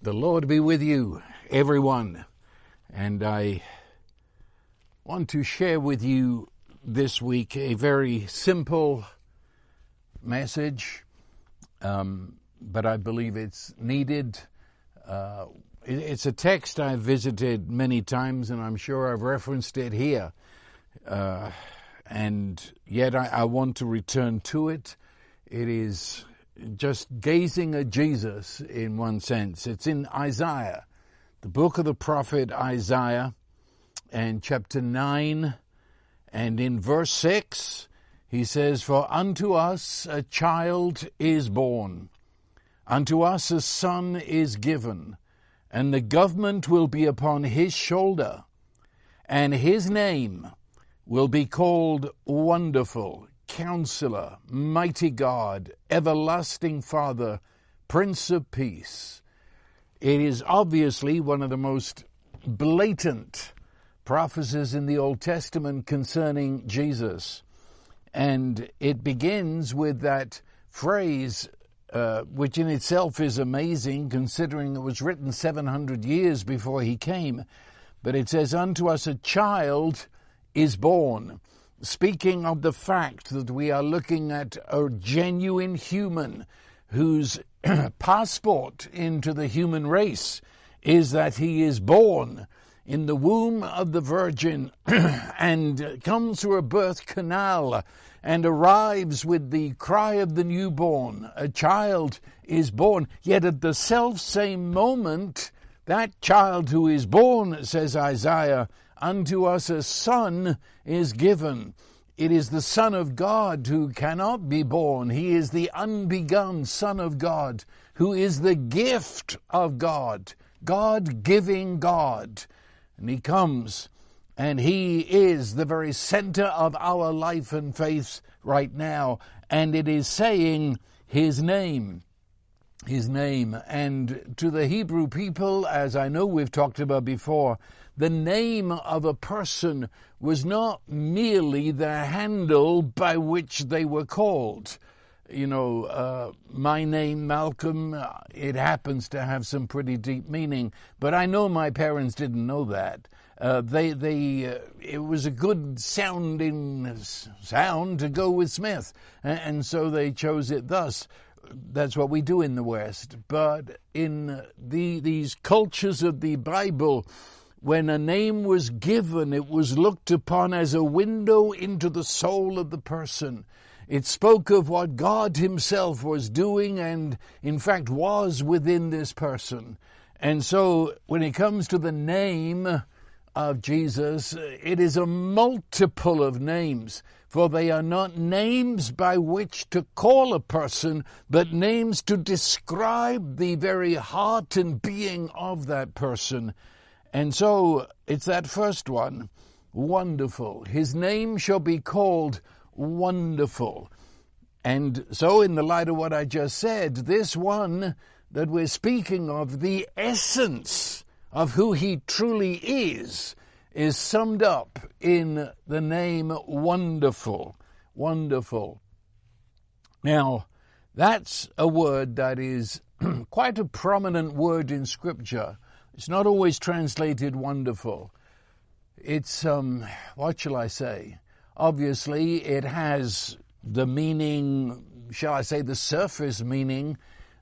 The Lord be with you, everyone. And I want to share with you this week a very simple message, um, but I believe it's needed. Uh, it's a text I've visited many times, and I'm sure I've referenced it here. Uh, and yet I, I want to return to it. It is just gazing at Jesus in one sense. It's in Isaiah, the book of the prophet Isaiah, and chapter 9, and in verse 6, he says, For unto us a child is born, unto us a son is given, and the government will be upon his shoulder, and his name will be called Wonderful Counselor, Mighty God, Everlasting Father, Prince of Peace. It is obviously one of the most blatant prophecies in the Old Testament concerning Jesus. And it begins with that phrase, uh, which in itself is amazing considering it was written 700 years before he came. But it says, Unto us a child is born speaking of the fact that we are looking at a genuine human whose passport into the human race is that he is born in the womb of the Virgin and comes through a birth canal and arrives with the cry of the newborn. A child is born, yet at the self same moment, that child who is born, says Isaiah, unto us a son is given. It is the Son of God who cannot be born. He is the unbegun Son of God, who is the gift of God, God giving God. And He comes, and He is the very center of our life and faith right now. And it is saying His name his name. And to the Hebrew people, as I know we've talked about before, the name of a person was not merely the handle by which they were called. You know, uh, my name, Malcolm, uh, it happens to have some pretty deep meaning, but I know my parents didn't know that. Uh, they, they, uh, it was a good sounding sound to go with Smith, and, and so they chose it thus that's what we do in the West. But in the, these cultures of the Bible, when a name was given, it was looked upon as a window into the soul of the person. It spoke of what God Himself was doing and, in fact, was within this person. And so, when it comes to the name of Jesus, it is a multiple of names for they are not names by which to call a person, but names to describe the very heart and being of that person. And so it's that first one, wonderful. His name shall be called wonderful. And so, in the light of what I just said, this one that we're speaking of, the essence of who he truly is, is summed up in the name wonderful. Wonderful. Now, that's a word that is quite a prominent word in Scripture. It's not always translated wonderful. It's, um, what shall I say? Obviously, it has the meaning, shall I say, the surface meaning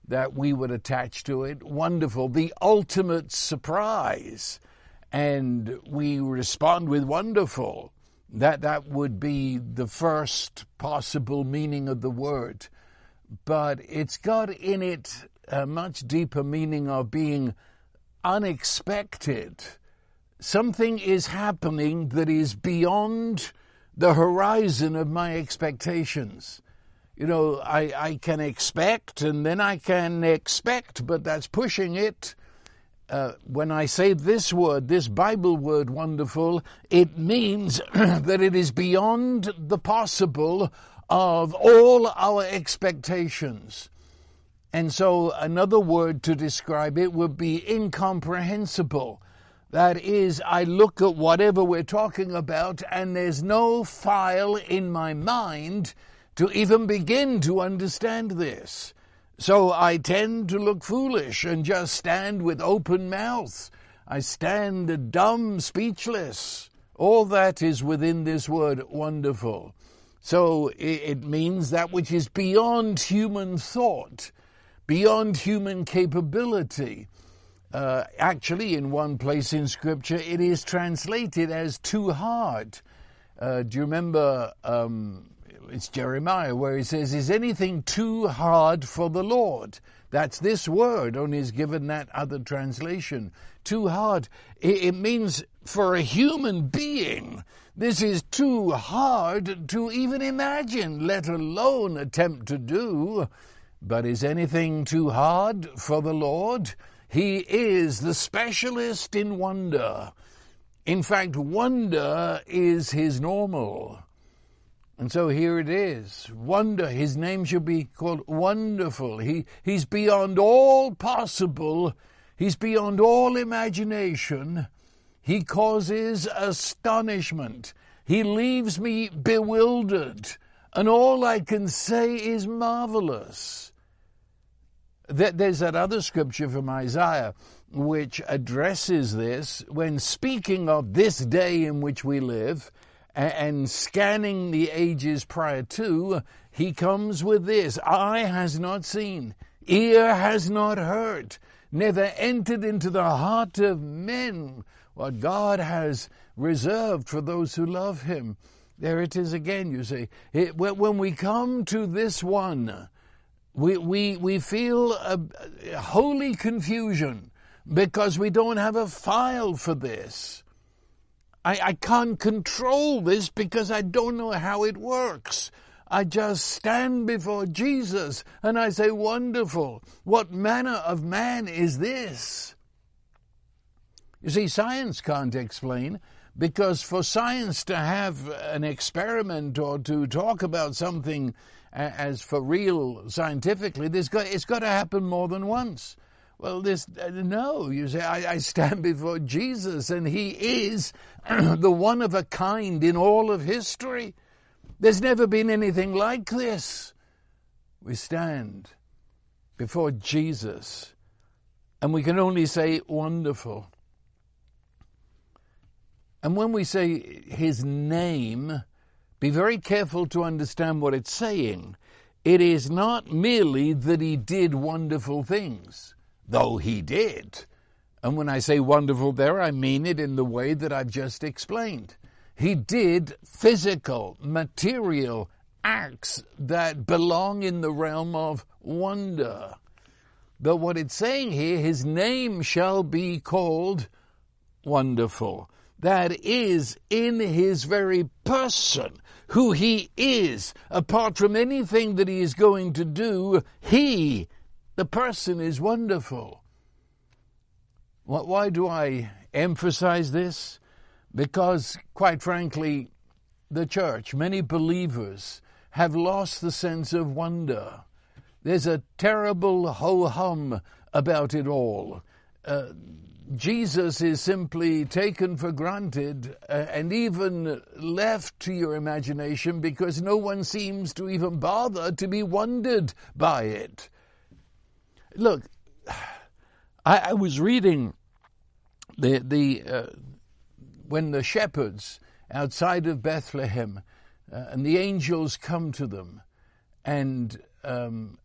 that we would attach to it. Wonderful. The ultimate surprise and we respond with wonderful, that that would be the first possible meaning of the word. But it's got in it a much deeper meaning of being unexpected. Something is happening that is beyond the horizon of my expectations. You know, I, I can expect and then I can expect, but that's pushing it uh, when I say this word, this Bible word wonderful, it means that it is beyond the possible of all our expectations. And so another word to describe it would be incomprehensible. That is, I look at whatever we're talking about and there's no file in my mind to even begin to understand this. So I tend to look foolish and just stand with open mouth. I stand dumb, speechless. All that is within this word wonderful. So it means that which is beyond human thought, beyond human capability. Uh, actually, in one place in Scripture, it is translated as too hard. Uh, do you remember? Um, it's Jeremiah where he says, Is anything too hard for the Lord? That's this word, only is given that other translation. Too hard. It, it means for a human being, this is too hard to even imagine, let alone attempt to do. But is anything too hard for the Lord? He is the specialist in wonder. In fact, wonder is his normal. And so here it is. Wonder. His name should be called Wonderful. He, he's beyond all possible. He's beyond all imagination. He causes astonishment. He leaves me bewildered. And all I can say is marvelous. There's that other scripture from Isaiah which addresses this when speaking of this day in which we live and scanning the ages prior to, he comes with this Eye has not seen, ear has not heard, never entered into the heart of men what God has reserved for those who love him. There it is again, you see. It, when we come to this one, we, we, we feel a, a holy confusion because we don't have a file for this. I, I can't control this because I don't know how it works. I just stand before Jesus and I say, Wonderful, what manner of man is this? You see, science can't explain because for science to have an experiment or to talk about something as for real scientifically, there's got, it's got to happen more than once. Well, this, uh, no, you say, I, I stand before Jesus and he is the one of a kind in all of history. There's never been anything like this. We stand before Jesus and we can only say, wonderful. And when we say his name, be very careful to understand what it's saying. It is not merely that he did wonderful things though he did. And when I say wonderful there, I mean it in the way that I've just explained. He did physical, material acts that belong in the realm of wonder. But what it's saying here, his name shall be called wonderful. That is in his very person, who he is. Apart from anything that he is going to do, he the person is wonderful. Why do I emphasize this? Because, quite frankly, the church, many believers, have lost the sense of wonder. There's a terrible ho hum about it all. Uh, Jesus is simply taken for granted uh, and even left to your imagination because no one seems to even bother to be wondered by it. Look, I, I was reading the the uh, when the shepherds outside of Bethlehem uh, and the angels come to them, and um,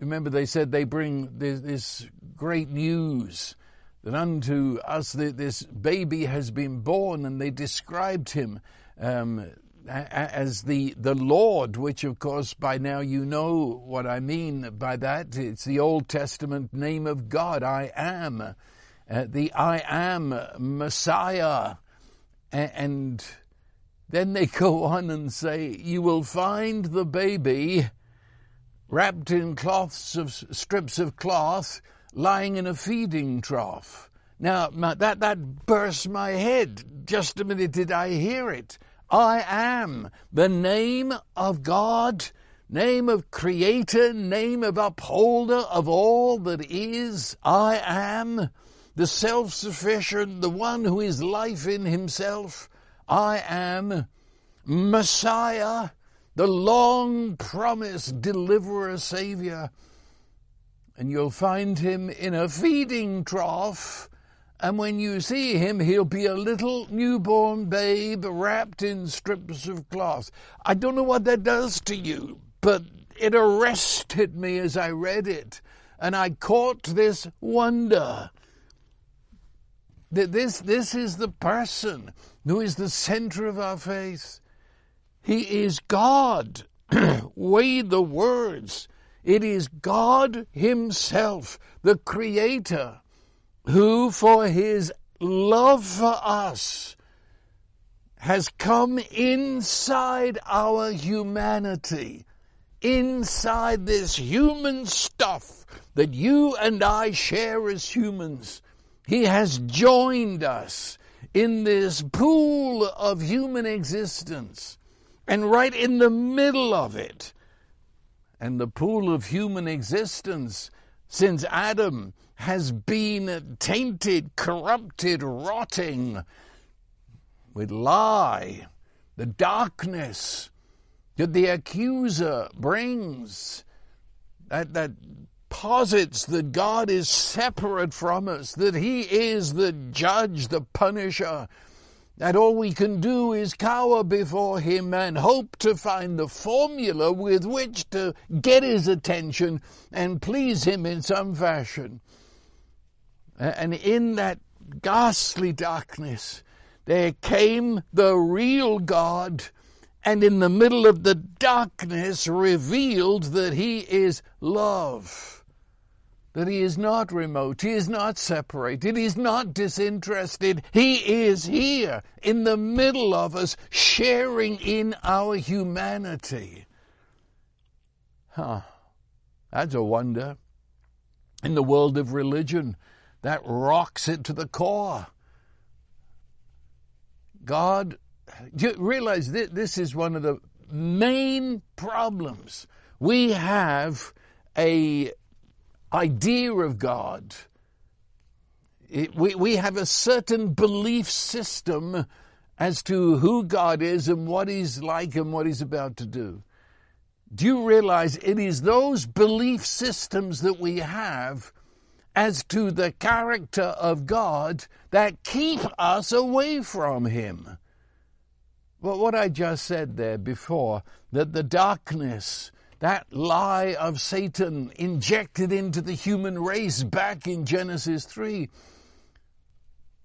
remember they said they bring this, this great news that unto us this baby has been born, and they described him um, as the, the Lord, which of course by now you know what I mean by that. It's the Old Testament name of God, I am. Uh, the I am Messiah. And then they go on and say, You will find the baby wrapped in cloths of strips of cloth lying in a feeding trough. Now, that, that burst my head. Just a minute did I hear it. I am the name of God, name of creator, name of upholder of all that is. I am the self-sufficient, the one who is life in himself. I am Messiah, the long promised deliverer, savior. And you'll find him in a feeding trough. And when you see him, he'll be a little newborn babe wrapped in strips of cloth. I don't know what that does to you, but it arrested me as I read it. And I caught this wonder that this, this is the person who is the center of our faith. He is God. Weigh the words. It is God Himself, the Creator, who, for His love for us, has come inside our humanity, inside this human stuff that you and I share as humans. He has joined us in this pool of human existence. And right in the middle of it, and the pool of human existence since Adam has been tainted, corrupted, rotting with lie, the darkness that the accuser brings, that, that posits that God is separate from us, that He is the judge, the punisher, that all we can do is cower before him and hope to find the formula with which to get his attention and please him in some fashion. And in that ghastly darkness, there came the real God, and in the middle of the darkness revealed that he is love that he is not remote, he is not separated, he is not disinterested. He is here in the middle of us, sharing in our humanity. Huh. That's a wonder. In the world of religion, that rocks it to the core. God, do you realize that this is one of the main problems. We have a idea of God. It, we, we have a certain belief system as to who God is and what He's like and what He's about to do. Do you realize it is those belief systems that we have as to the character of God that keep us away from Him? Well, what I just said there before, that the darkness that lie of Satan injected into the human race back in Genesis 3.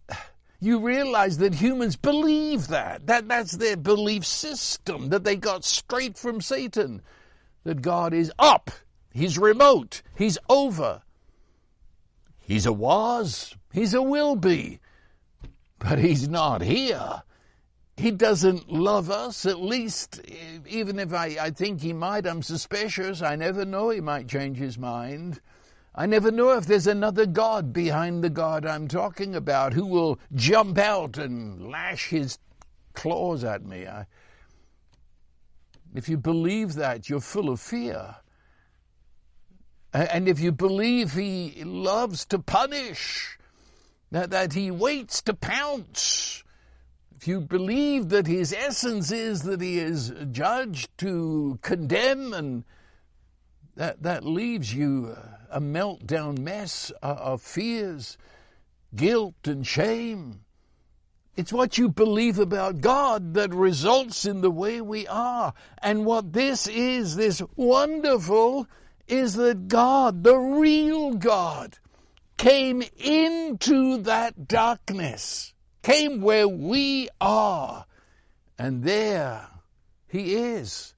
You realize that humans believe that. that. That's their belief system that they got straight from Satan. That God is up, He's remote, He's over. He's a was, He's a will be, but He's not here. He doesn't love us, at least, even if I, I think he might, I'm suspicious. I never know, he might change his mind. I never know if there's another God behind the God I'm talking about who will jump out and lash his claws at me. I, if you believe that, you're full of fear. And if you believe he loves to punish, that, that he waits to pounce, if you believe that his essence is that he is judged to condemn and that, that leaves you a meltdown mess of fears, guilt, and shame. It's what you believe about God that results in the way we are. And what this is, this wonderful, is that God, the real God, came into that darkness came where we are. And there he is.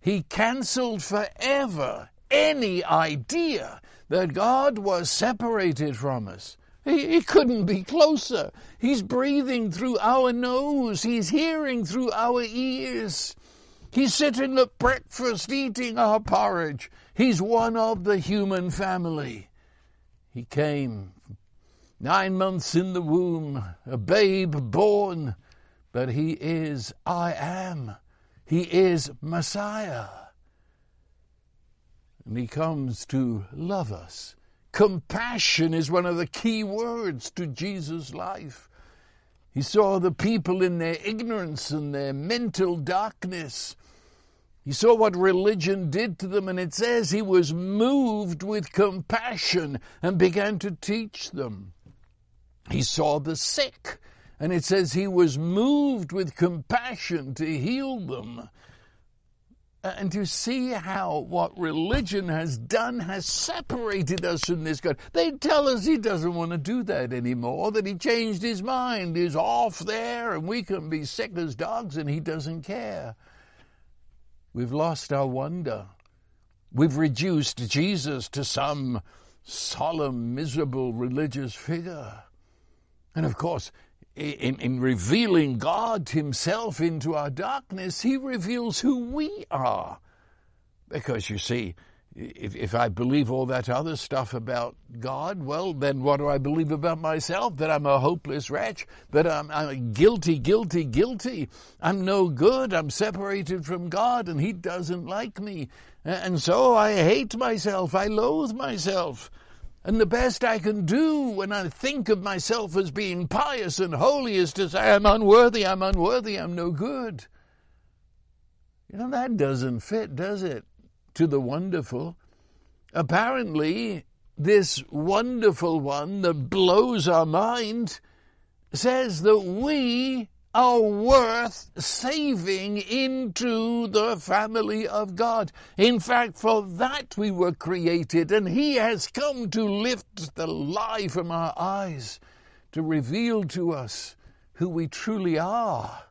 He cancelled forever any idea that God was separated from us. He, he, couldn't be closer. He's breathing through our nose. He's hearing through our ears. He's sitting at breakfast eating our porridge. He's one of the human family. He came nine months in the womb, a babe born, but he is I am. He is Messiah. And he comes to love us. Compassion is one of the key words to Jesus' life. He saw the people in their ignorance and their mental darkness, He saw what religion did to them, and it says he was moved with compassion and began to teach them. He saw the sick, and it says he was moved with compassion to heal them. And to see how what religion has done has separated us from this God. They tell us he doesn't want to do that anymore, that he changed his mind, he's off there, and we can be sick as dogs, and he doesn't care. We've lost our wonder. We've reduced Jesus to some solemn, miserable religious figure. And of course, in, in revealing God Himself into our darkness, He reveals who we are. Because you see, if, if I believe all that other stuff about God, well, then what do I believe about myself? That I'm a hopeless wretch, that I'm, I'm guilty, guilty, guilty. I'm no good. I'm separated from God and He doesn't like me. And so I hate myself. I loathe myself. And the best I can do when I think of myself as being pious and holy is to say, I'm unworthy, I'm unworthy, I'm no good. You know, that doesn't fit, does it? to the wonderful. Apparently, this wonderful one that blows our mind says that we are worth saving into the family of God. In fact, for that we were created, and He has come to lift the lie from our eyes, to reveal to us who we truly are,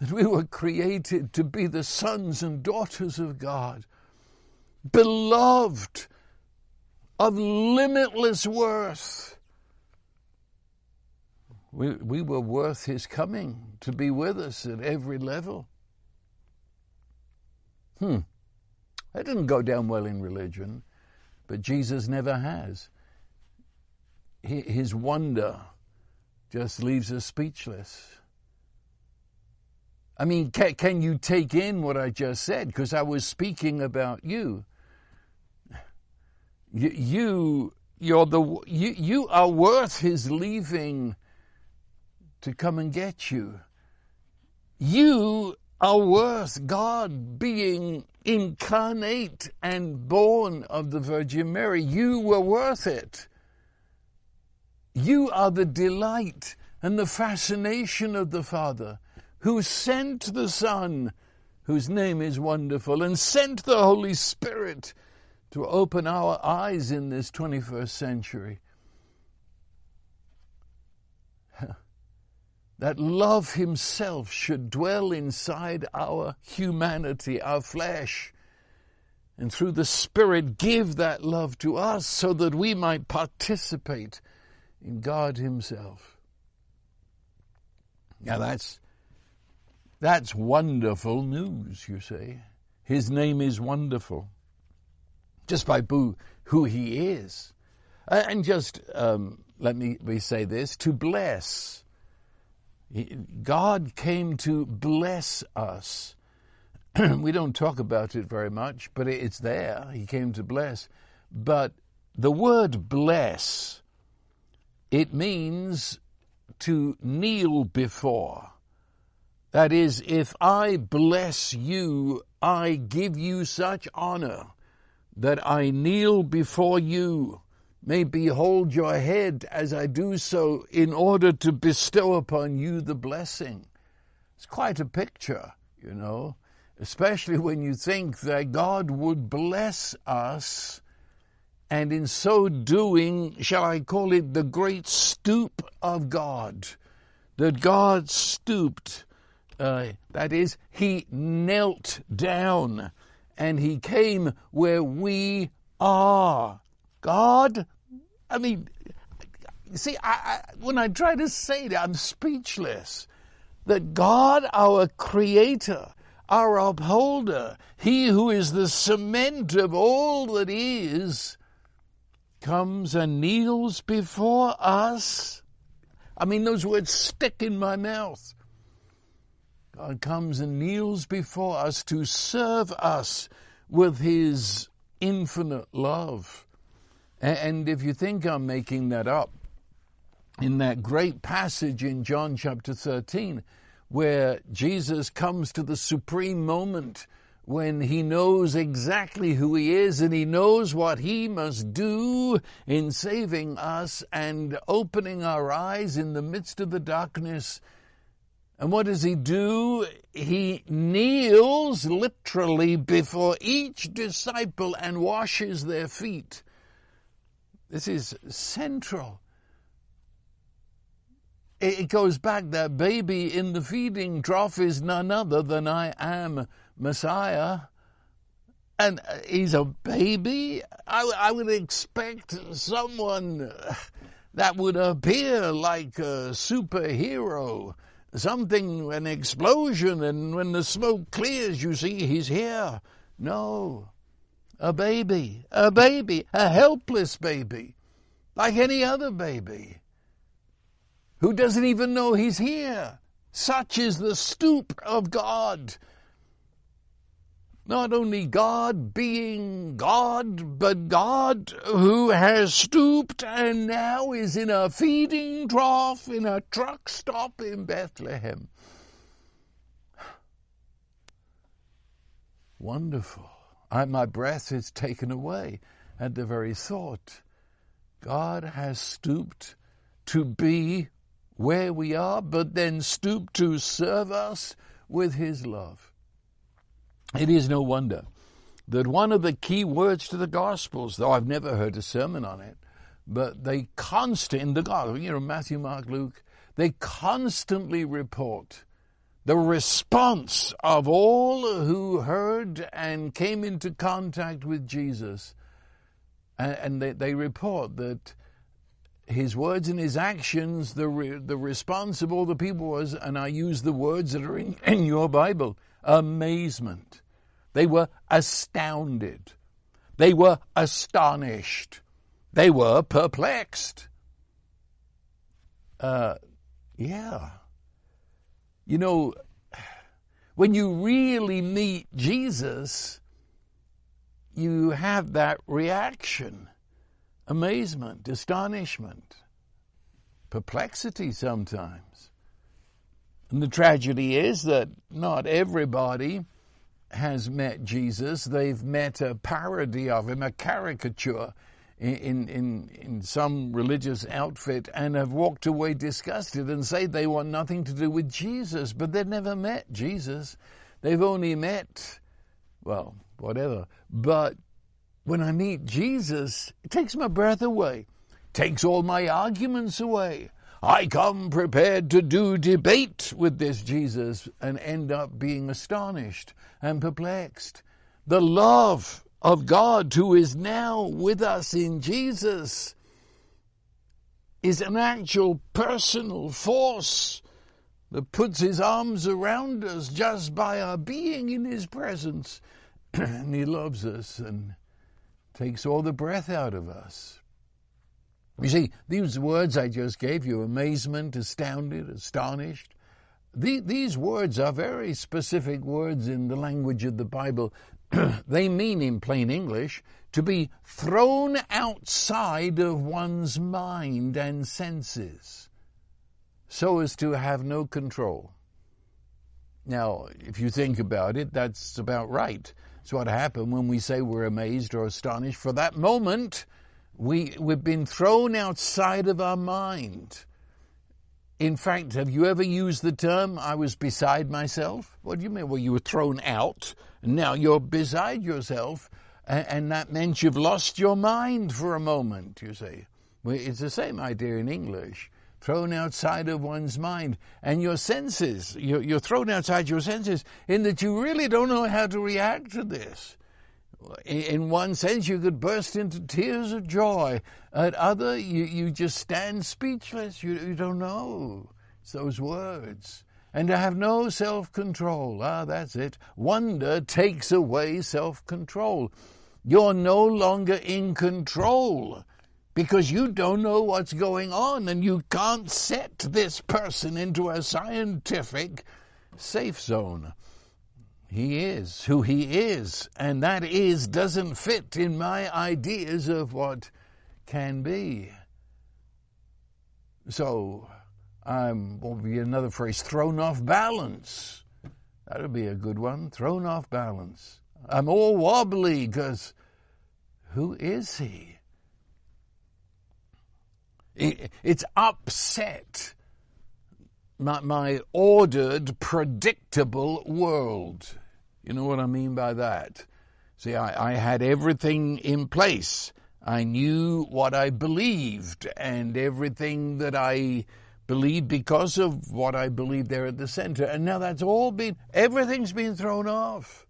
that we were created to be the sons and daughters of God beloved, of limitless worth. We, we were worth his coming to be with us at every level. Hmm. That didn't go down well in religion, but Jesus never has. His wonder just leaves us speechless. I mean, can, can you take in what I just said? Because I was speaking about you. You, you you're the you, you are worth his leaving to come and get you. You are worth God being incarnate and born of the Virgin Mary. You were worth it. You are the delight and the fascination of the Father who sent the Son, whose name is wonderful, and sent the Holy Spirit to open our eyes in this 21st century. That love Himself should dwell inside our humanity, our flesh, and through the Spirit give that love to us so that we might participate in God Himself. Now that's, that's wonderful news, you say. His name is wonderful just by who, who he is. And just um, let me, me say this to bless. God came to bless us. we don't talk about it very much, but it's there. He came to bless. But the word bless, it means to kneel before. That is, if I bless you, I give you such honor that I kneel before you may behold your head as I do so in order to bestow upon you the blessing. It's quite a picture, you know, especially when you think that God would bless us and in so doing, shall I call it the great stoop of God, that God stooped, uh, that is, He knelt down and he came where we are. God, I mean, see, I, I, when I try to say that, I'm speechless. That God, our creator, our upholder, he who is the cement of all that is, comes and kneels before us. I mean, those words stick in my mouth. God comes and kneels before us to serve us with his infinite love. And if you think I'm making that up, in that great passage in John chapter 13, where Jesus comes to the supreme moment when he knows exactly who he is and he knows what he must do in saving us and opening our eyes in the midst of the darkness. And what does he do? He kneels literally before each disciple and washes their feet. This is central. It goes back that baby in the feeding trough is none other than I am Messiah, and uh, he's a baby, I, I would expect someone that would appear like a superhero. Something, an explosion, and when the smoke clears, you see he's here. No. A baby. A baby. A helpless baby. Like any other baby. Who doesn't even know he's here. Such is the stoop of God not only God being God, but God who has stooped and now is in a feeding trough in a truck stop in Bethlehem. Wonderful. I, my breath is taken away at the very thought. God has stooped to be where we are, but then stooped to serve us with his love. It is no wonder that one of the key words to the Gospels, though I've never heard a sermon on it, but they constant in the Gospel, you know, Matthew, Mark, Luke, they constantly report the response of all who heard and came into contact with Jesus. And, they, they, report that his words and his actions, the, re, the response of all the people was, and I use the words that are in, in your Bible, amazement they were astounded. They were astonished. They were perplexed. Uh, yeah. You know, when you really meet Jesus, you have that reaction amazement, astonishment, perplexity sometimes. And the tragedy is that not everybody has met Jesus. They've met a parody of him, a caricature in, in, in some religious outfit and have walked away disgusted and say they want nothing to do with Jesus, but they've never met Jesus. They've only met, well, whatever. But when I meet Jesus, it takes my breath away, takes all my arguments away. I come prepared to do debate with this Jesus and end up being astonished and perplexed. The love of God who is now with us in Jesus is an actual personal force that puts his arms around us just by our being in his presence. and he loves us and takes all the breath out of us. You see, these words I just gave you amazement, astounded, astonished these words are very specific words in the language of the Bible. they mean, in plain English, to be thrown outside of one's mind and senses so as to have no control. Now, if you think about it, that's about right. It's what happened when we say we're amazed or astonished. For that moment, we, we've been thrown outside of our mind. In fact, have you ever used the term, I was beside myself? What do you mean? Well, you were thrown out, and now you're beside yourself, and that meant you've lost your mind for a moment, you see. Well, it's the same idea in English. Thrown outside of one's mind and your senses. You're, you're thrown outside your senses in that you really don't know how to react to this in one sense, you could burst into tears of joy. At other, you, you just stand speechless. You, you don't know. It's those words. And to have no self control. Ah, that's it. Wonder takes away self control. You're no longer in control because you don't know what's going on and you can't set this person into a scientific safe zone. He is who he is, and that is doesn't fit in my ideas of what can be. So um, I'm, will be another phrase, thrown off balance. That'll be a good one. Thrown off balance. I'm all wobbly because who is he? It's upset my, my ordered, predictable world. You know what I mean by that? See, I, I had everything in place. I knew what I believed and everything that I believed because of what I believed there at the center. And now that's all been, everything's been thrown off.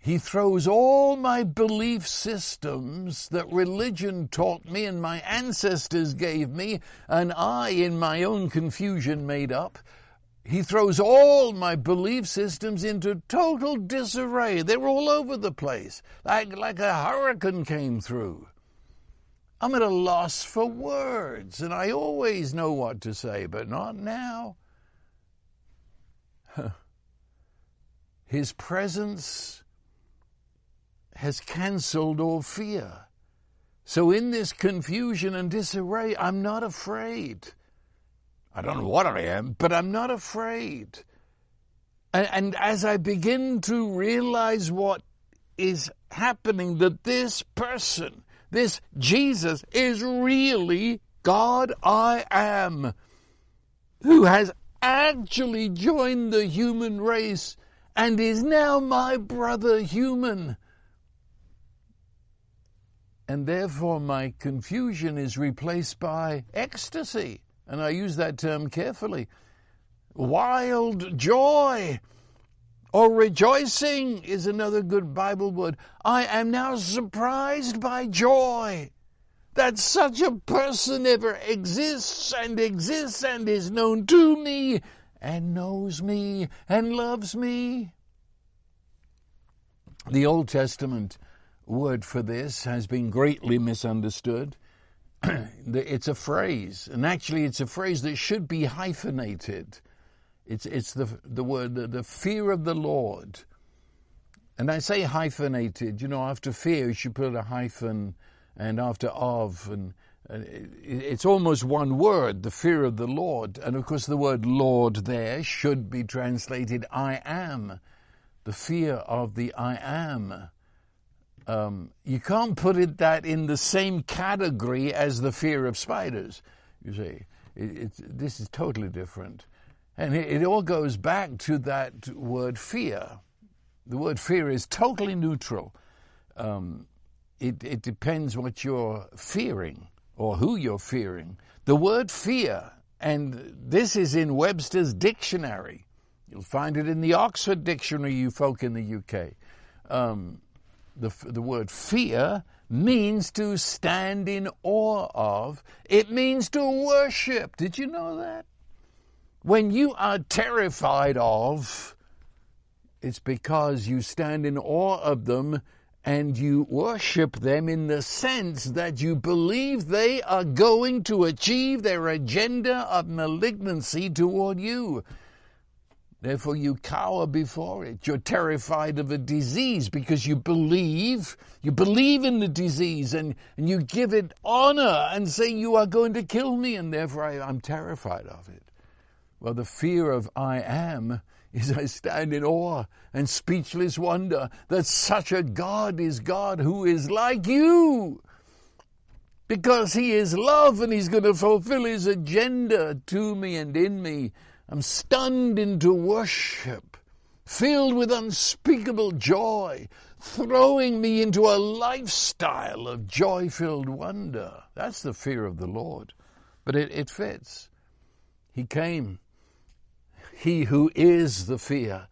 He throws all my belief systems that religion taught me and my ancestors gave me, and I, in my own confusion, made up. He throws all my belief systems into total disarray. They're all over the place, like, like a hurricane came through. I'm at a loss for words, and I always know what to say, but not now. His presence has cancelled all fear. So in this confusion and disarray, I'm not afraid. I don't know what I am, but I'm not afraid. And, and as I begin to realize what is happening, that this person, this Jesus, is really God I am, who has actually joined the human race and is now my brother human and therefore my confusion is replaced by ecstasy. And I use that term carefully. Wild joy or rejoicing is another good Bible word. I am now surprised by joy that such a person ever exists and exists and is known to me and knows me and loves me. The Old Testament word for this has been greatly misunderstood. it's a phrase, and actually, it's a phrase that should be hyphenated. It's it's the the word the, the fear of the Lord, and I say hyphenated. You know, after fear, you should put a hyphen, and after of, and it's almost one word, the fear of the Lord. And of course, the word Lord there should be translated I am, the fear of the I am. Um, you can't put it that in the same category as the fear of spiders. You see, it, this is totally different, and it, it all goes back to that word fear. The word fear is totally neutral. Um, it, it depends what you're fearing or who you're fearing. The word fear, and this is in Webster's dictionary. You'll find it in the Oxford Dictionary, you folk in the UK. Um, the, the word fear means to stand in awe of. It means to worship. Did you know that? When you are terrified of, it's because you stand in awe of them and you worship them in the sense that you believe they are going to achieve their agenda of malignancy toward you. Therefore, you cower before it. You're terrified of a disease because you believe, you believe in the disease and, and you give it honor and say, You are going to kill me, and therefore I, I'm terrified of it. Well, the fear of I am is I stand in awe and speechless wonder that such a God is God who is like you. Because he is love and he's going to fulfill his agenda to me and in me I'm stunned into worship, filled with unspeakable joy, throwing me into a lifestyle of joy filled wonder. That's the fear of the Lord. But it, it fits. He came. He who is the fear.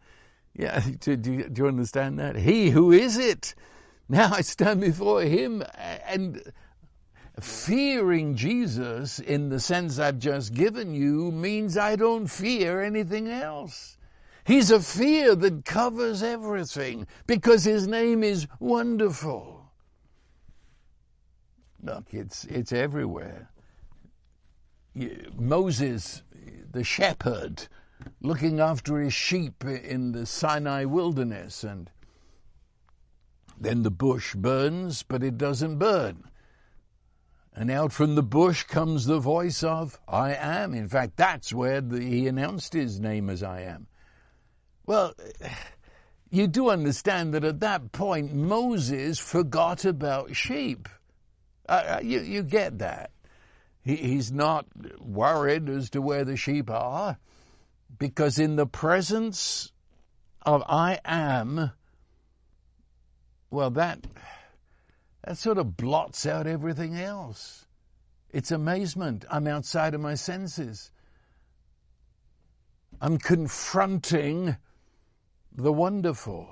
Yeah, do, do, do you understand that? He who is it. Now I stand before him and fearing Jesus in the sense I've just given you means I don't fear anything else. He's a fear that covers everything because his name is wonderful. Look, it's, it's everywhere. Moses, the shepherd, looking after his sheep in the Sinai wilderness, and then the bush burns, but it doesn't burn And out from the bush comes the voice of I am. In fact, that's where the, he announced his name as I am. Well, you do understand that at that point Moses forgot about sheep. Uh, uh, you, you get that. He, he's not worried as to where the sheep are because in the presence of I am, well, that, that sort of blots out everything else. It's amazement. I'm outside of my senses. I'm confronting the wonderful.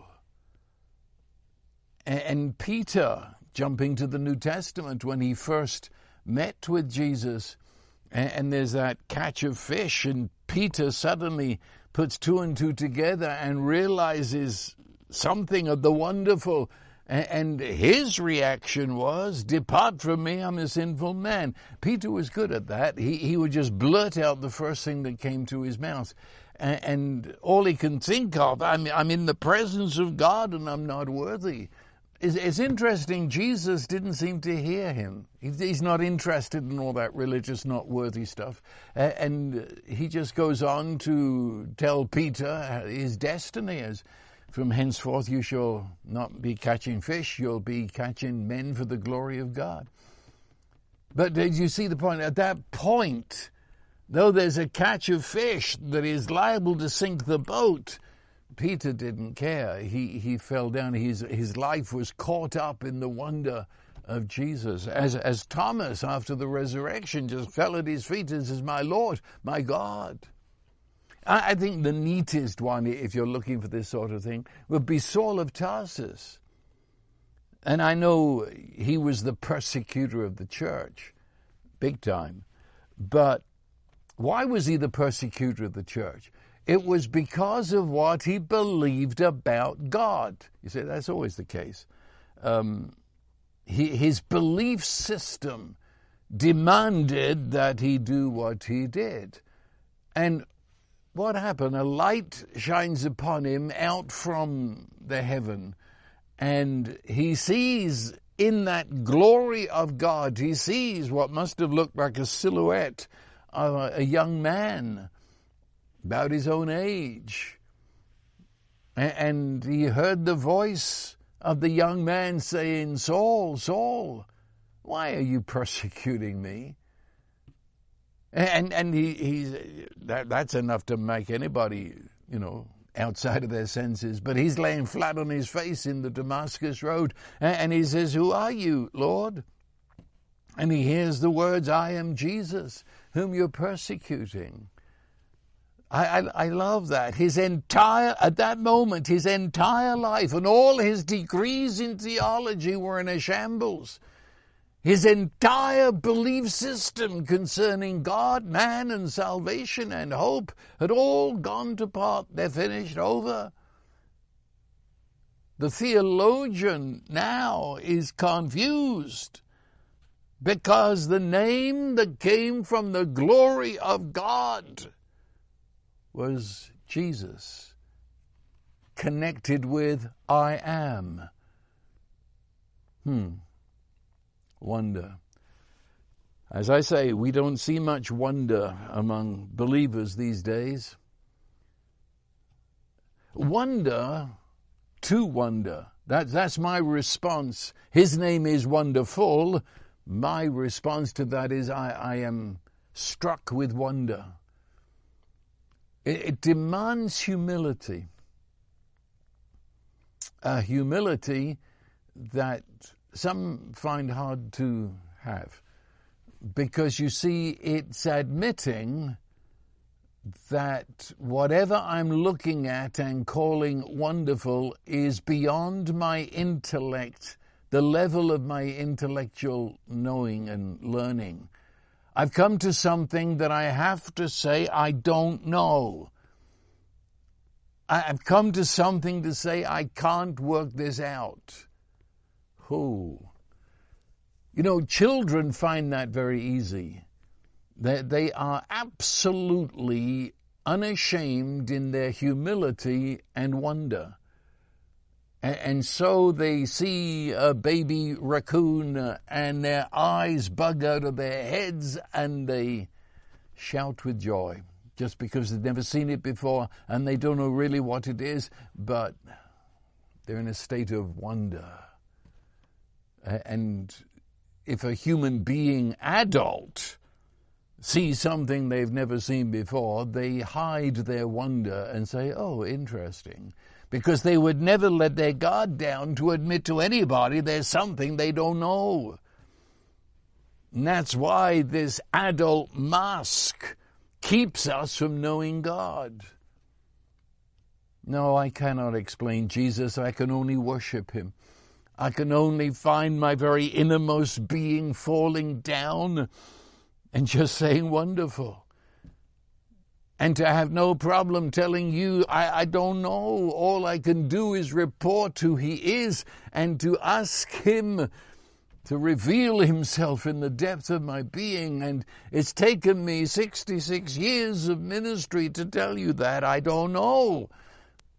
And Peter, jumping to the New Testament, when he first met with Jesus, and there's that catch of fish, and Peter suddenly puts two and two together and realizes something of the wonderful. And his reaction was, Depart from me, I'm a sinful man. Peter was good at that. He, he would just blurt out the first thing that came to his mouth and, all he can think of, I'm, I'm in the presence of God and I'm not worthy. It's, it's interesting, Jesus didn't seem to hear him. He's not interested in all that religious, not worthy stuff. And he just goes on to tell Peter uh, his destiny is from henceforth you shall not be catching fish, you'll be catching men for the glory of God. But did you see the point? At that point, Though there's a catch of fish that is liable to sink the boat, Peter didn't care. He, he fell down. His, his life was caught up in the wonder of Jesus. As, as Thomas, after the resurrection, just fell at his feet and says, My Lord, my God. I, think the neatest one, if you're looking for this sort of thing, would be Saul of Tarsus. And I know he was the persecutor of the church, big time. But why was he the persecutor of the church? It was because of what he believed about God. You see, that's always the case. Um, he, his belief system demanded that he do what he did. And what happened? A light shines upon him out from the heaven, and he sees in that glory of God, he sees what must have looked like a silhouette a, a young man about his own age. And he heard the voice of the young man saying, Saul, Saul, why are you persecuting me? And and he he's that that's enough to make anybody you know outside of their senses. But he's laying flat on his face in the Damascus road, and he says, "Who are you, Lord?" And he hears the words, "I am Jesus." whom you're persecuting. I, I, I, love that. His entire, at that moment, his entire life and all his degrees in theology were in a shambles. His entire belief system concerning God, man, and salvation and hope had all gone to pot. They're finished over. The theologian now is confused because the name that came from the glory of God was Jesus, connected with I am. Hmm. Wonder. As I say, we don't see much wonder among believers these days. Wonder to wonder. That, that's my response. His name is wonderful my response to that is I, I am struck with wonder. It, it demands humility. A humility that some find hard to have. Because you see, it's admitting that whatever I'm looking at and calling wonderful is beyond my intellect the level of my intellectual knowing and learning. I've come to something that I have to say I don't know. I've come to something to say I can't work this out. Who? You know, children find that very easy. They, they are absolutely unashamed in their humility and wonder. And so they see a baby raccoon uh, and their eyes bug out of their heads and they shout with joy just because they've never seen it before and they don't know really what it is, but they're in a state of wonder. And if a human being adult sees something they've never seen before, they hide their wonder and say, oh, interesting because they would never let their guard down to admit to anybody there's something they don't know. And that's why this adult mask keeps us from knowing God. No, I cannot explain Jesus. I can only worship him. I can only find my very innermost being falling down and just saying, Wonderful and to have no problem telling you, I, I don't know. All I can do is report who He is and to ask Him to reveal Himself in the depth of my being. And it's taken me 66 years of ministry to tell you that. I don't know.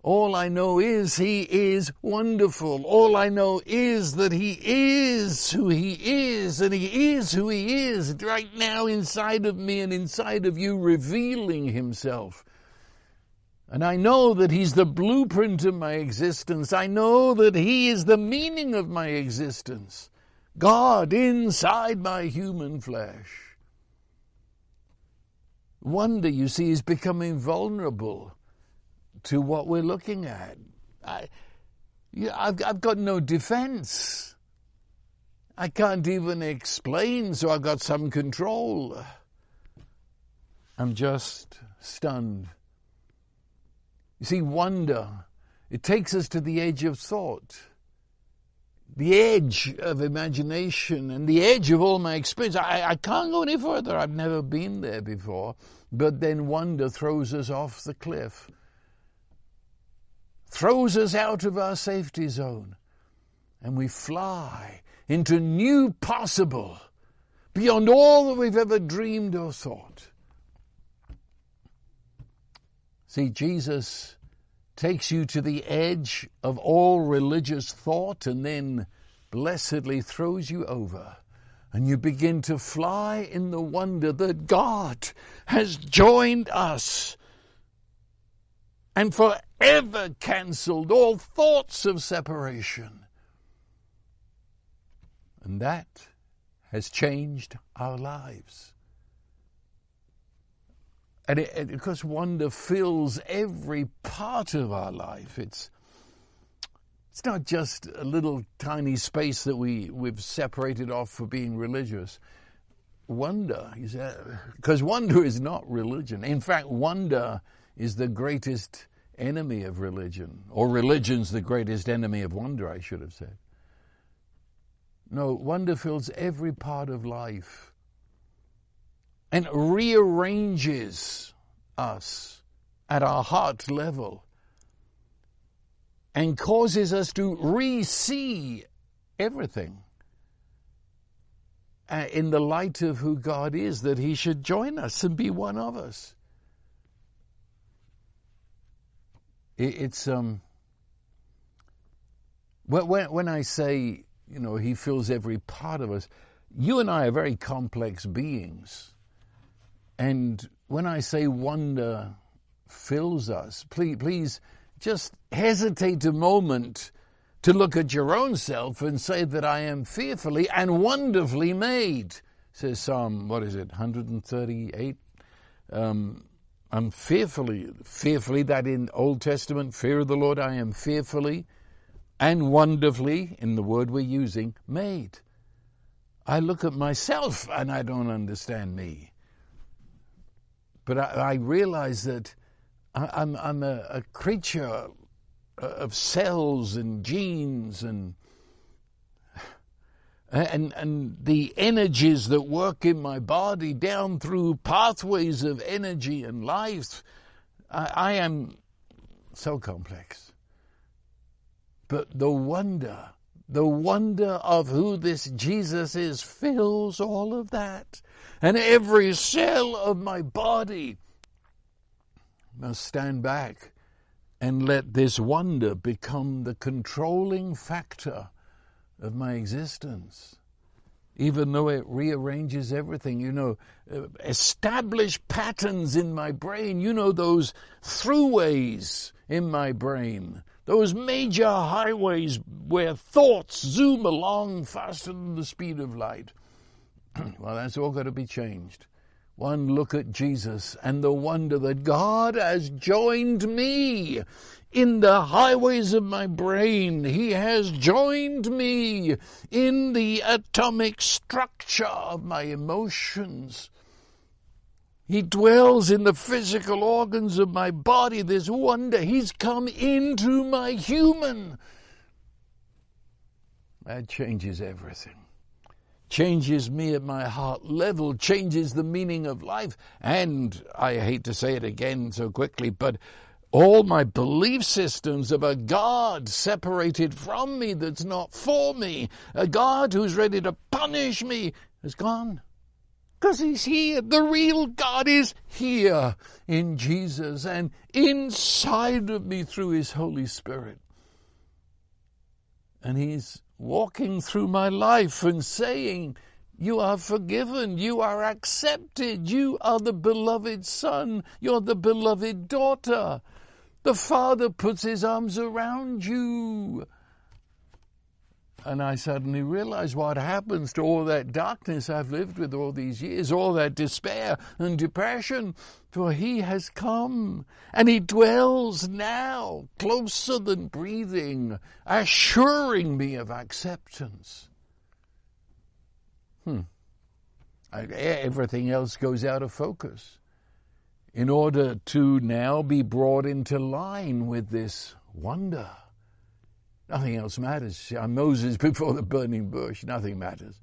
All I know is He is wonderful. All I know is that He is who He is, and He is who He is right now inside of me and inside of you, revealing Himself. And I know that He's the blueprint of my existence. I know that He is the meaning of my existence. God inside my human flesh. Wonder, you see, is becoming vulnerable to what we're looking at. I, I've, I've got no defense. I can't even explain, so I've got some control. I'm just stunned. You see, wonder, it takes us to the edge of thought, the edge of imagination, and the edge of all my experience. I, I can't go any further. I've never been there before. But then wonder throws us off the cliff throws us out of our safety zone, and we fly into new possible beyond all that we've ever dreamed or thought. See, Jesus takes you to the edge of all religious thought and then blessedly throws you over. And you begin to fly in the wonder that God has joined us and forever cancelled all thoughts of separation. And that has changed our lives. And it, because wonder fills every part of our life, it's it's not just a little tiny space that we we've separated off for being religious. Wonder, because wonder is not religion. In fact, wonder is the greatest enemy of religion, or religion's the greatest enemy of wonder, I should have said. No, wonder fills every part of life and rearranges us at our heart level and causes us to re see everything uh, in the light of who God is, that He should join us and be one of us. It's um when when I say you know he fills every part of us, you and I are very complex beings, and when I say wonder fills us, please please just hesitate a moment to look at your own self and say that I am fearfully and wonderfully made. Says Psalm, what is it, 138? Um, I'm fearfully, fearfully, that in Old Testament, fear of the Lord, I am fearfully and wonderfully, in the word we're using, made. I look at myself and I don't understand me. But I, I realize that I, am a, a creature of cells and genes and and, and the energies that work in my body down through pathways of energy and life. I, I am so complex. But the wonder, the wonder of who this Jesus is fills all of that. And every cell of my body must stand back and let this wonder become the controlling factor of my existence. Even though it rearranges everything, you know, uh, establish patterns in my brain, you know, those throughways in my brain, those major highways where thoughts zoom along faster than the speed of light. well, that's all got to be changed. One look at Jesus and the wonder that God has joined me in the highways of my brain. He has joined me in the atomic structure of my emotions. He dwells in the physical organs of my body. This wonder. He's come into my human. That changes everything. Changes me at my heart level, changes the meaning of life. And I hate to say it again so quickly, but all my belief systems of a God separated from me that's not for me, a God who's ready to punish me, has gone. Because he's here. The real God is here in Jesus and inside of me through his Holy Spirit. And he's walking through my life and saying, you are forgiven. You are accepted. You are the beloved son. You're the beloved daughter. The Father puts his arms around you. And I suddenly realize what happens to all that darkness I've lived with all these years, all that despair and depression, for He has come and He dwells now closer than breathing, assuring me of acceptance. Hmm. Everything else goes out of focus in order to now be brought into line with this wonder. Nothing else matters. I'm Moses before the burning bush. Nothing matters.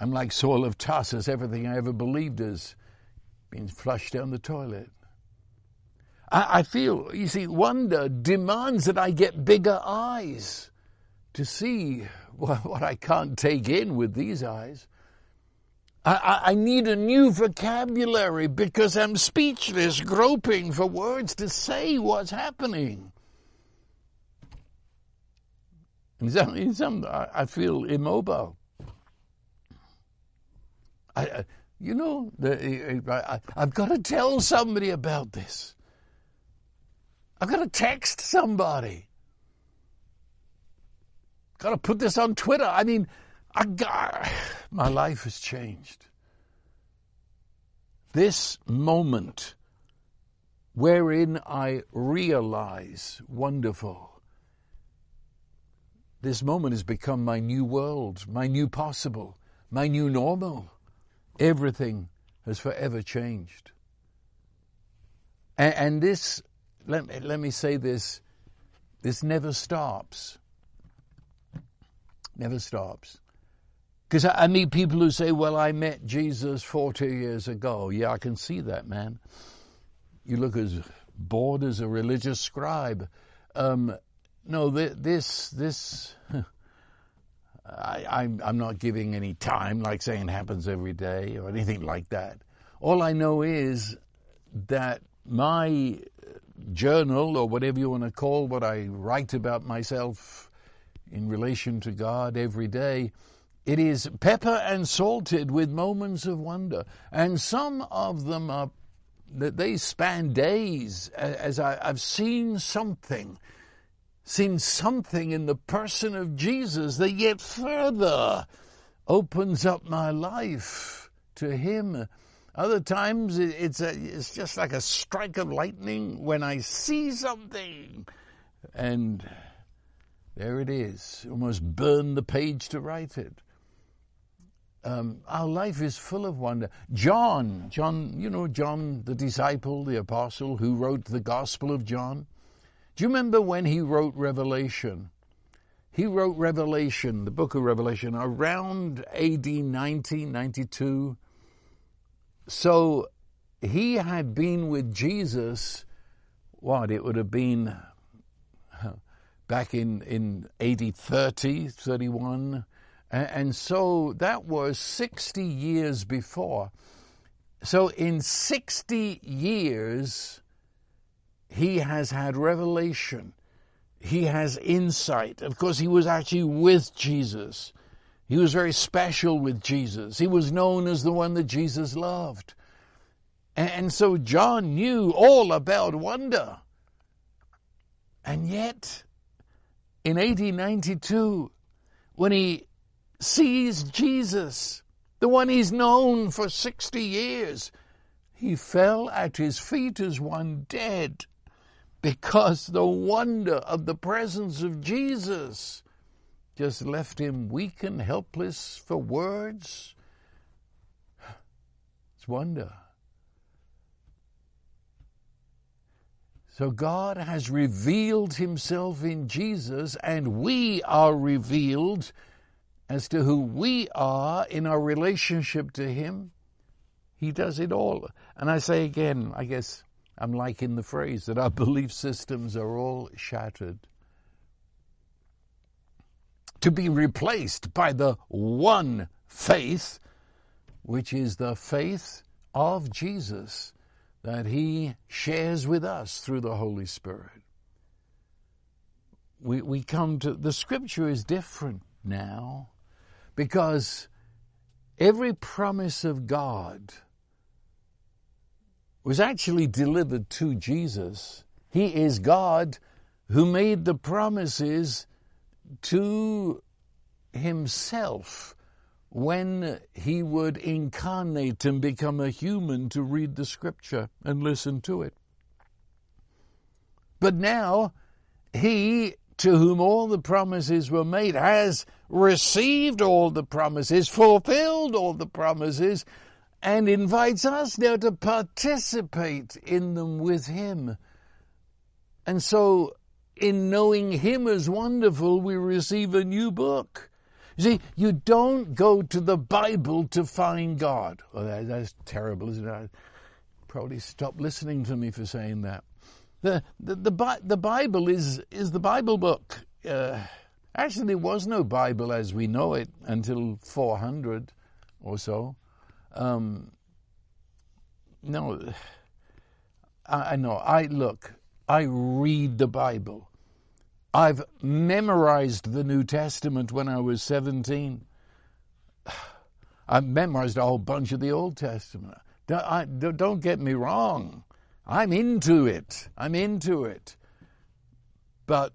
I'm like Saul of Tarsus. Everything I ever believed has been flushed down the toilet. I, I feel, you see, wonder demands that I get bigger eyes to see what, what I can't take in with these eyes. I, I, need a new vocabulary because I'm speechless, groping for words to say what's happening. In some, in some I feel immobile. I, you know, I, I've got to tell somebody about this. I've got to text somebody. Got to put this on Twitter. I mean, I got, my life has changed. This moment wherein I realize, wonderful, this moment has become my new world, my new possible, my new normal. Everything has forever changed. And, and this, let, me, let me say this, this never stops. Never stops. Because I, meet people who say, well, I met Jesus 40 years ago. Yeah, I can see that, man. You look as bored as a religious scribe. Um, no, this, this, I, I'm not giving any time, like saying it happens every day or anything like that. All I know is that my journal, or whatever you want to call what I write about myself in relation to God every day, it is pepper and salted with moments of wonder. And some of them are that they span days as I, have seen something seen something in the person of Jesus that yet further opens up my life to Him. Other times it's a, it's just like a strike of lightning when I see something, and there it is. Almost burn the page to write it. Um, our life is full of wonder. John, John, you know John, the disciple, the apostle who wrote the Gospel of John. Do you remember when he wrote Revelation? He wrote Revelation, the book of Revelation, around AD 90, 92. So he had been with Jesus, what, it would have been back in, in AD 30, 31. And so that was 60 years before. So in 60 years, he has had revelation. He has insight. Of course, he was actually with Jesus. He was very special with Jesus. He was known as the one that Jesus loved. And so John knew all about wonder. And yet, in 1892, when he sees Jesus, the one he's known for 60 years, he fell at his feet as one dead because the wonder of the presence of Jesus just left him weak and helpless for words. It's wonder. So God has revealed himself in Jesus, and we are revealed as to who we are in our relationship to him. He does it all. And I say again, I guess I'm liking the phrase that our belief systems are all shattered. To be replaced by the one faith, which is the faith of Jesus that He shares with us through the Holy Spirit. We, we come to, the scripture is different now because every promise of God was actually delivered to Jesus. He is God who made the promises to himself when he would incarnate and become a human to read the scripture and listen to it. But now, he to whom all the promises were made has received all the promises, fulfilled all the promises, and invites us now to participate in them with Him. And so, in knowing Him as wonderful, we receive a new book. You see, you don't go to the Bible to find God. Well, that, that's terrible, isn't it? I probably stop listening to me for saying that. The, the, the, Bible is, is the Bible book. Uh, actually, there was no Bible as we know it until 400 or so. Um, no, I, know. I look. I read the Bible. I've memorized the New Testament when I was seventeen. I've memorized a whole bunch of the Old Testament. Don't, I, don't get me wrong. I'm into it. I'm into it. But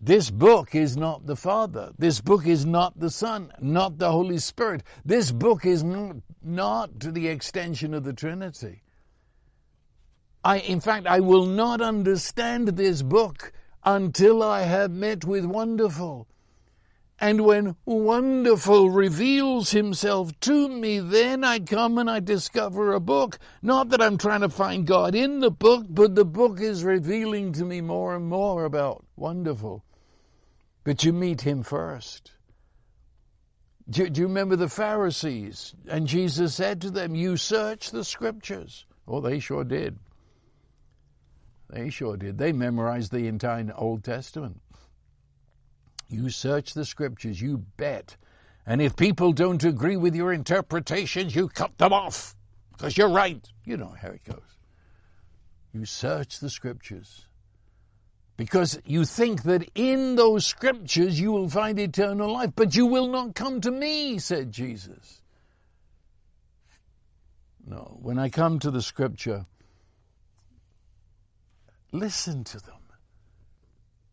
this book is not the Father. This book is not the Son, not the Holy Spirit. This book is not, to the extension of the Trinity. I, in fact, I will not understand this book until I have met with Wonderful. And when Wonderful reveals himself to me, then I come and I discover a book. Not that I'm trying to find God in the book, but the book is revealing to me more and more about Wonderful. But you meet him first. Do, do, you remember the Pharisees? And Jesus said to them, You search the scriptures. Oh, they sure did. They sure did. They memorized the entire Old Testament. You search the scriptures, you bet. And if people don't agree with your interpretations, you cut them off because you're right. You know how it goes. You search the scriptures because you think that in those scriptures you will find eternal life, but you will not come to me, said Jesus. No, when I come to the scripture, listen to them.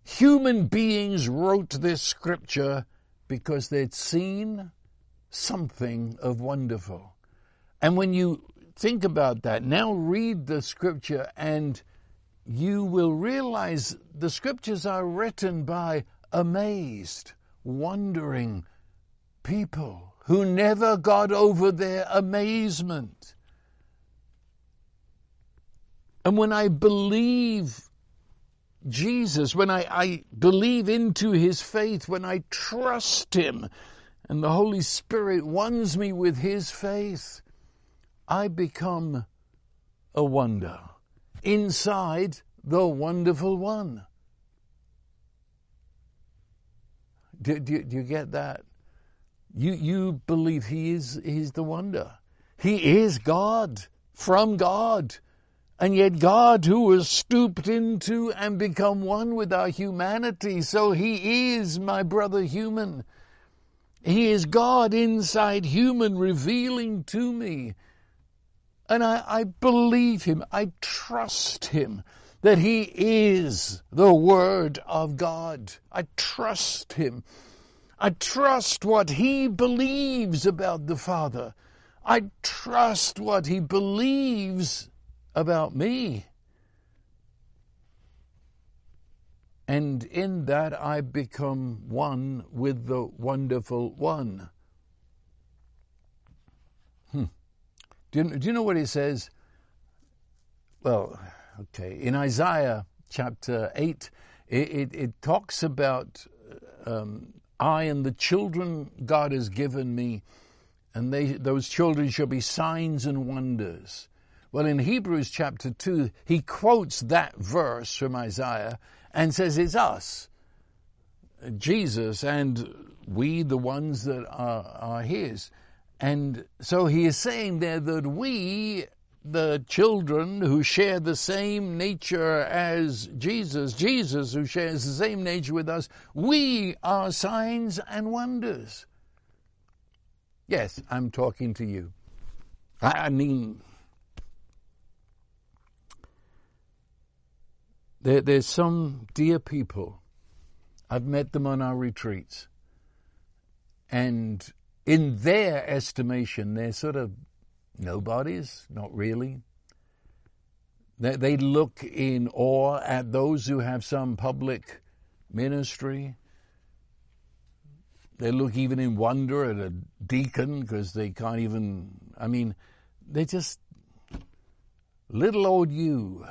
Human beings wrote this scripture because they'd seen something of wonderful. And when you think about that, now read the scripture and you will realize the scriptures are written by amazed, wondering people who never got over their amazement. And when I believe Jesus, when I, I believe into his faith, when I trust him, and the Holy Spirit ones me with his faith, I become a wonder inside the wonderful one. Do, do, do, you get that? You, you believe he is he's the wonder. He is God from God. And yet God who has stooped into and become one with our humanity, so he is my brother human. He is God inside human revealing to me. And I, I believe him. I trust him that he is the Word of God. I trust him. I trust what he believes about the Father. I trust what he believes about me. And in that I become one with the wonderful one. Hmm. Do, you, do you know what he says? Well, okay. In Isaiah chapter 8, it, it, it talks about um, I and the children God has given me, and they, those children shall be signs and wonders. Well, in Hebrews chapter 2, he quotes that verse from Isaiah and says it's us, Jesus, and we, the ones that are, are his. And so he is saying there that we, the children who share the same nature as Jesus, Jesus who shares the same nature with us, we are signs and wonders. Yes, I'm talking to you. I mean, There, there's some dear people, I've met them on our retreats, and in their estimation, they're sort of nobodies, not really. They, they look in awe at those who have some public ministry. They look even in wonder at a deacon because they can't even, I mean, they're just, little old you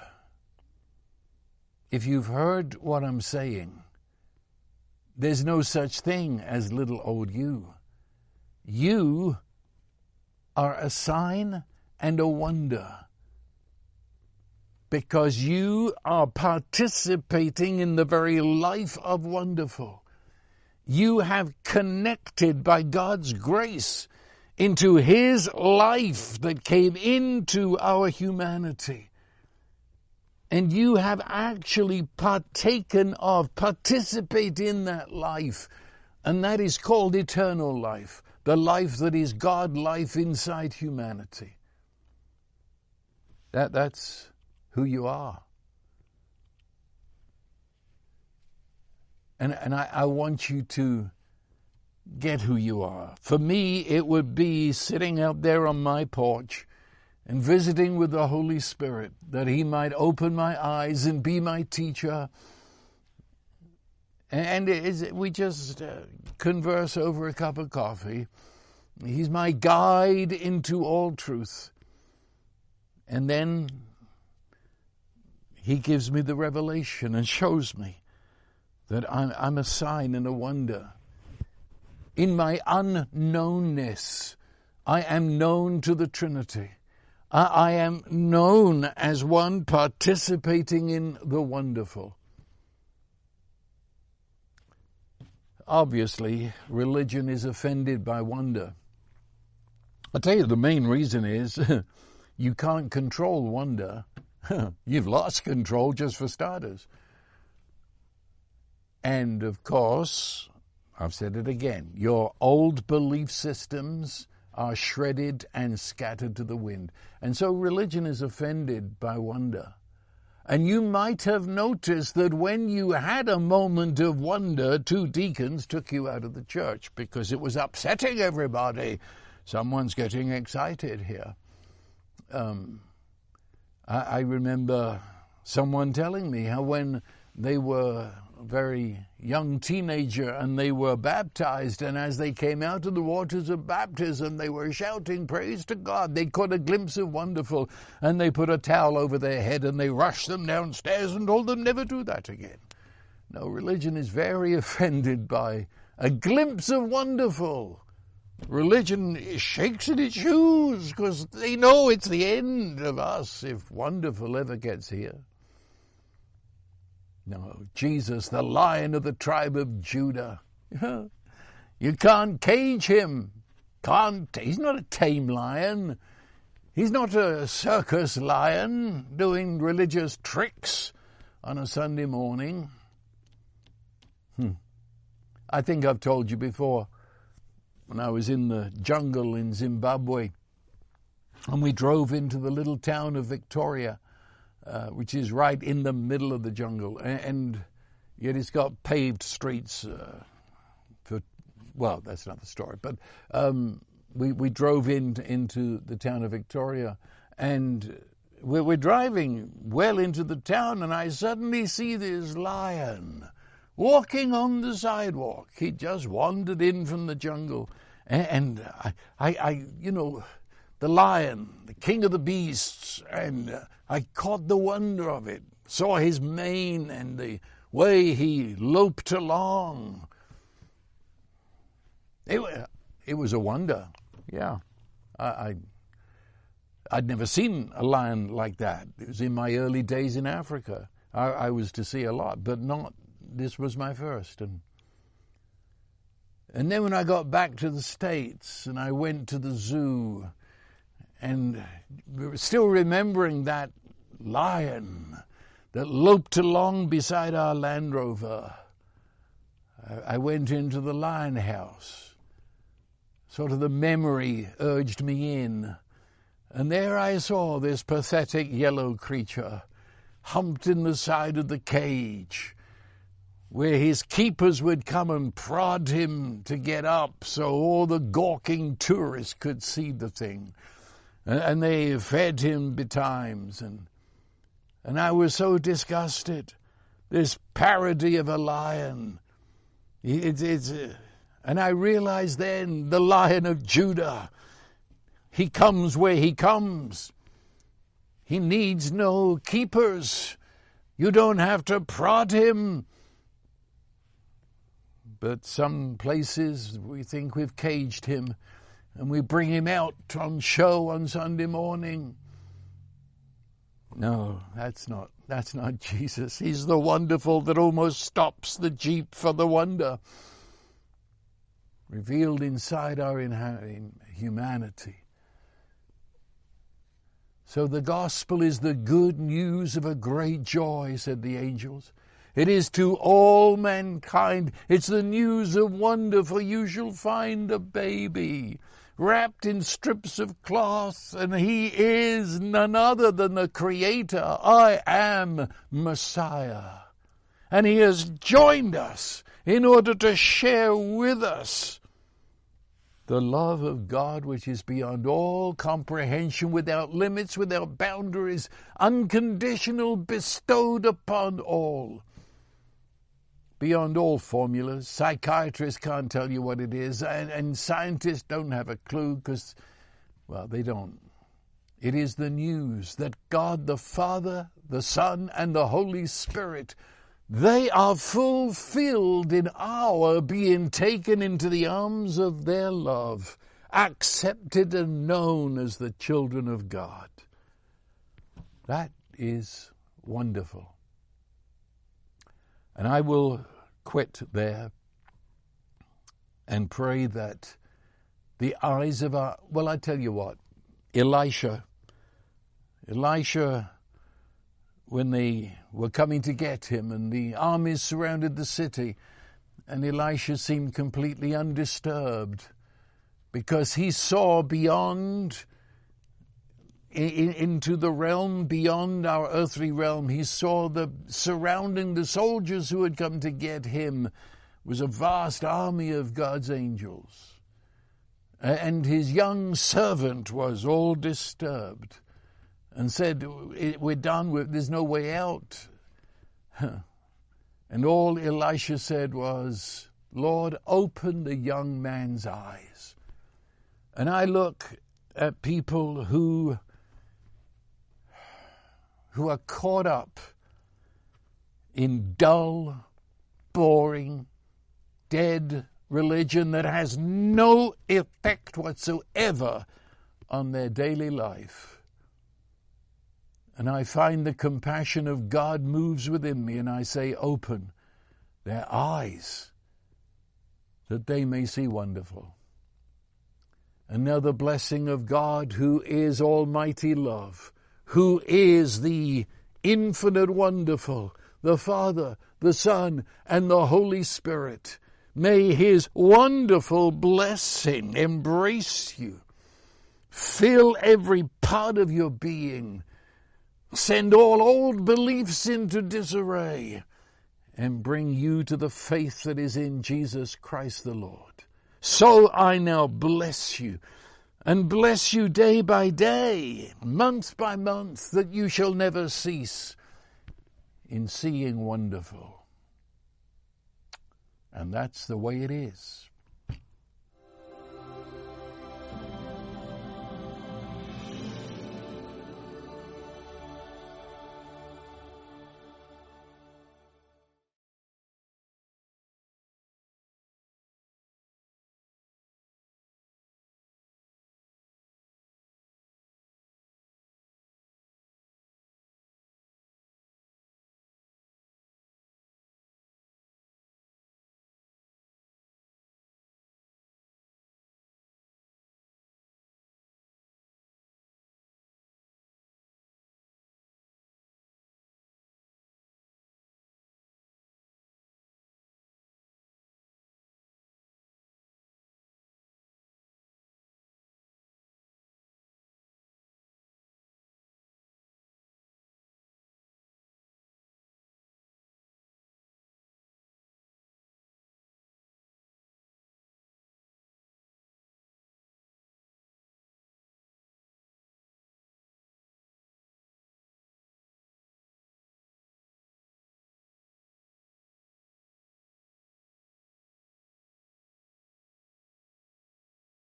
if you've heard what I'm saying, there's no such thing as little old you. You are a sign and a wonder because you are participating in the very life of wonderful. You have connected by God's grace into His life that came into our humanity and you have actually partaken of, participate in that life. And that is called eternal life, the life that is God life inside humanity. That, that's who you are. And, and I, I want you to get who you are. For me, it would be sitting out there on my porch and visiting with the Holy Spirit that He might open my eyes and be my teacher. And we just uh, converse over a cup of coffee. He's my guide into all truth. And then He gives me the revelation and shows me that I'm, I'm a sign and a wonder. In my unknownness, I am known to the Trinity. I am known as one participating in the wonderful. Obviously, religion is offended by wonder. I tell you, the main reason is you can't control wonder. You've lost control just for starters. And of course, I've said it again, your old belief systems are shredded and scattered to the wind. And so religion is offended by wonder. And you might have noticed that when you had a moment of wonder, two deacons took you out of the church because it was upsetting everybody. Someone's getting excited here. Um, I, I remember someone telling me how when they were very young teenager and they were baptized. And as they came out of the waters of baptism, they were shouting praise to God. They caught a glimpse of wonderful and they put a towel over their head and they rushed them downstairs and told them never do that again. No, religion is very offended by a glimpse of wonderful. Religion shakes in its shoes because they know it's the end of us if wonderful ever gets here. No, Jesus, the lion of the tribe of Judah. you can't cage him. Can't, he's not a tame lion. He's not a circus lion doing religious tricks on a Sunday morning. Hmm. I think I've told you before when I was in the jungle in Zimbabwe and we drove into the little town of Victoria, uh, which is right in the middle of the jungle, and, and yet it's got paved streets. Uh, for well, that's another story. But um, we we drove in into the town of Victoria, and we're, we're driving well into the town, and I suddenly see this lion walking on the sidewalk. He just wandered in from the jungle. And, I, I, I, you know, the lion, the king of the beasts, and uh, I caught the wonder of it, saw his mane and the way he loped along. It, it was a wonder, yeah. I, I, I'd never seen a lion like that. It was in my early days in Africa. I, I was to see a lot, but not this was my first. And, and then when I got back to the States and I went to the zoo and still remembering that lion that loped along beside our Land Rover, I went into the lion house. Sort of the memory urged me in. And there I saw this pathetic yellow creature humped in the side of the cage where his keepers would come and prod him to get up so all the gawking tourists could see the thing. And they fed him betimes. And, and I was so disgusted. This parody of a lion. It, it's, uh, and I realized then the lion of Judah. He comes where he comes. He needs no keepers. You don't have to prod him. But some places we think we've caged him and we bring him out on show on Sunday morning. No, that's not that's not Jesus. He's the wonderful that almost stops the jeep for the wonder. Revealed inside our humanity. So the gospel is the good news of a great joy, said the angels. It is to all mankind. It's the news of wonder, for you shall find a baby wrapped in strips of cloth, and he is none other than the Creator. I am Messiah. And he has joined us in order to share with us the love of God, which is beyond all comprehension, without limits, without boundaries, unconditional, bestowed upon all beyond all formulas. Psychiatrists can't tell you what it is, and, and scientists don't have a clue because, well, they don't. It is the news that God the Father, the Son, and the Holy Spirit, they are fulfilled in our being taken into the arms of their love, accepted and known as the children of God. That is wonderful. And I will quit there and pray that the eyes of our. Well, I tell you what, Elisha, Elisha, when they were coming to get him and the armies surrounded the city, and Elisha seemed completely undisturbed because he saw beyond in, into the realm beyond our earthly realm. He saw the surrounding the soldiers who had come to get him was a vast army of God's angels. And his young servant was all disturbed and said, We're done, there's no way out. And all Elisha said was, Lord, open the young man's eyes. And I look at people who who are caught up in dull, boring, dead religion that has no effect whatsoever on their daily life. And I find the compassion of God moves within me, and I say, Open their eyes that they may see wonderful. another blessing of God who is Almighty Love, who is the infinite wonderful, the Father, the Son, and the Holy Spirit. May His wonderful blessing embrace you, fill every part of your being, send all old beliefs into disarray, and bring you to the faith that is in Jesus Christ the Lord. So I now bless you and bless you day by day, month by month, that you shall never cease in seeing wonderful. And that's the way it is.